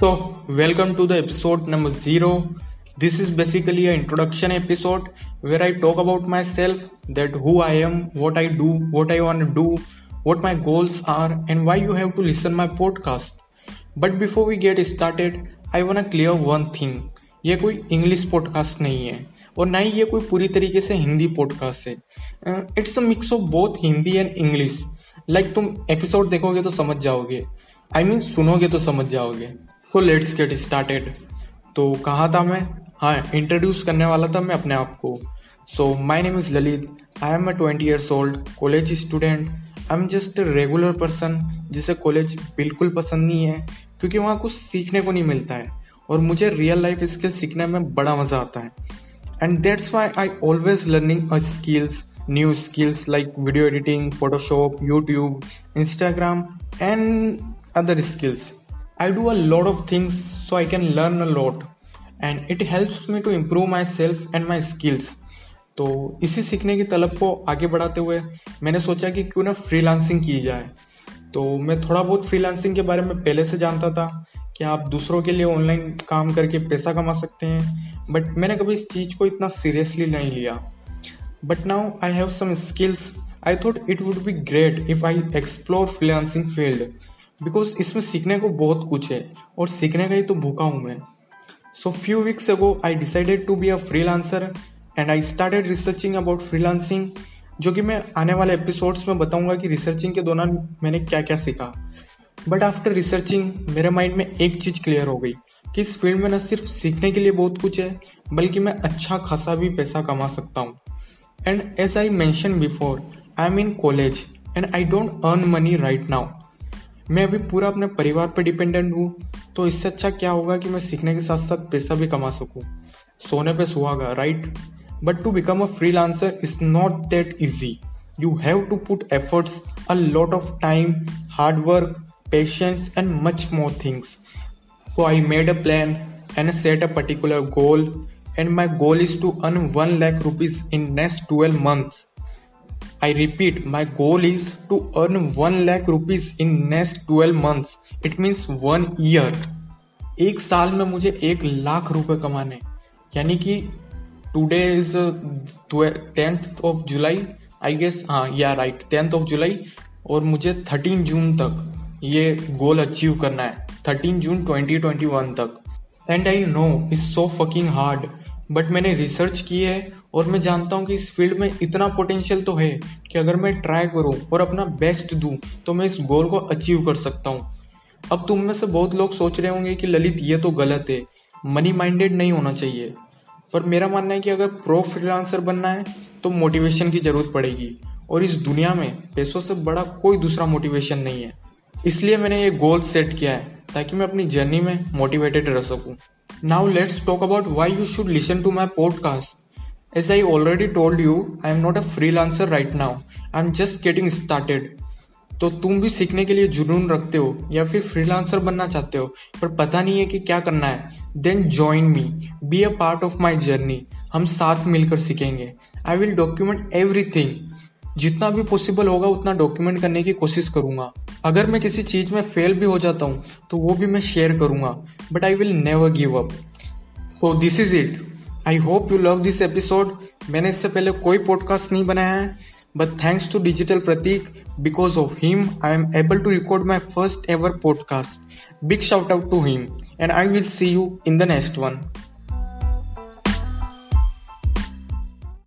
तो welcome to the episode number zero this is basically introduction episode where I talk about myself that who I am what I do what I want do what my goals are and why you have to listen my podcast but before we get started I want clear one thing ये कोई English podcast नहीं है और ना ही ये कोई पूरी तरीके से हिंदी पॉडकास्ट है। It's a mix of both Hindi and English like तुम एपिसोड देखोगे तो समझ जाओगे। आई I मीन mean, सुनोगे तो समझ जाओगे। सो लेट्स गेट स्टार्टेड तो कहा था मैं? हाँ इंट्रोड्यूस करने वाला था मैं अपने आप को। So my name is Lalit I am a twenty years old college student I am just regular person जिसे कॉलेज बिल्कुल पसंद नहीं है, क्योंकि वहाँ कुछ सीखने को नहीं मिलता है और मुझे रियल लाइफ स्किल सीखने में बड़ा मज़ा आता है। And that's why I always learning a skills new skills like video editing Photoshop YouTube Instagram and other skills. I do a lot of things so I can learn a lot. And it helps me to improve myself and my skills. तो इसी सीखने की तलब को आगे बढ़ाते हुए मैंने सोचा कि क्यों ना फ्रीलांसिंग की जाए। तो मैं थोड़ा बहुत फ्रीलांसिंग के बारे में पहले से जानता था कि आप दूसरों के लिए ऑनलाइन काम करके पैसा कमा सकते हैं बट मैंने कभी इस चीज़ को इतना सीरियसली नहीं लिया। But now I have some skills I thought it would be great if I explore freelancing field because इसमें सीखने को बहुत कुछ है। और सीखने का ही तो भूखा हूँ मैं। So few weeks ago I decided to be a freelancer and I started researching about freelancing जो कि मैं आने वाले एपिसोड्स में बताऊँगा कि रिसर्चिंग के दौरान मैंने क्या क्या सीखा। बट आफ्टर रिसर्चिंग मेरे माइंड में एक चीज़ क्लियर हो गई कि इस फ़ील्ड में न सिर्फ़ सीखने के लिए बहुत कुछ है, बल्कि मैं अच्छा खासा भी पैसा कमा सकता हूँ। And as I mention before I am in college and I don't earn money right now मैं अभी पूरा अपने परिवार पर डिपेंडेंट हूँ तो इससे अच्छा क्या होगा कि मैं सीखने के साथ साथ पैसा भी कमा सकूँ? सोने पे सुहागा right but to become a freelancer is not that easy you have to put efforts a lot of time hard work patience and much more things so I made a plan and set a particular goal and my goal is to earn one lakh rupees in next twelve months I repeat, my goal is to earn 1 lakh rupees in next 12 months. It means one year. एक साल में मुझे एक लाख रुपए कमाने यानी कि today is tenth of July I guess हाँ या राइट टेंथ ऑफ़ जुलाई और मुझे थर्टीन जून तक ये गोल अचीव करना है thirteen June twenty twenty one तक and I know is so fucking hard but मैंने रिसर्च की है और मैं जानता हूँ कि इस फ़ील्ड में इतना पोटेंशियल तो है कि अगर मैं ट्राई करूँ और अपना बेस्ट दूँ तो मैं इस गोल को अचीव कर सकता हूँ। अब तुम में से बहुत लोग सोच रहे होंगे कि ललित, ये तो गलत है। मनी माइंडेड नहीं होना चाहिए। पर मेरा मानना है कि अगर प्रो फ्रीलांसर बनना है तो मोटिवेशन की ज़रूरत पड़ेगी। और इस दुनिया में पैसों से बड़ा कोई दूसरा मोटिवेशन नहीं है। इसलिए मैंने ये गोल सेट किया है, ताकि मैं अपनी जर्नी में मोटिवेटेड रह सकूँ। Now let's talk about why you should listen to my podcast As I already told you, I am not a freelancer right now. I am just getting started. तो तुम भी सीखने के लिए जुनून रखते हो या फिर फ्रीलांसर बनना चाहते हो पर पता नहीं है कि क्या करना है। Then join me be a part of my journey हम साथ मिलकर सीखेंगे। आई विल डॉक्यूमेंट एवरीथिंग जितना भी पॉसिबल होगा उतना डॉक्यूमेंट करने की कोशिश करूँगा। अगर मैं किसी चीज़ में फेल भी हो जाता हूँ तो वो भी मैं शेयर करूँगा। But I will never give up so this is it I hope you love this episode मैंने इससे पहले कोई पॉडकास्ट नहीं बनाया है but thanks to digital Prateek because of him I am able to record my first ever podcast big shout out to him and I will see you in the next one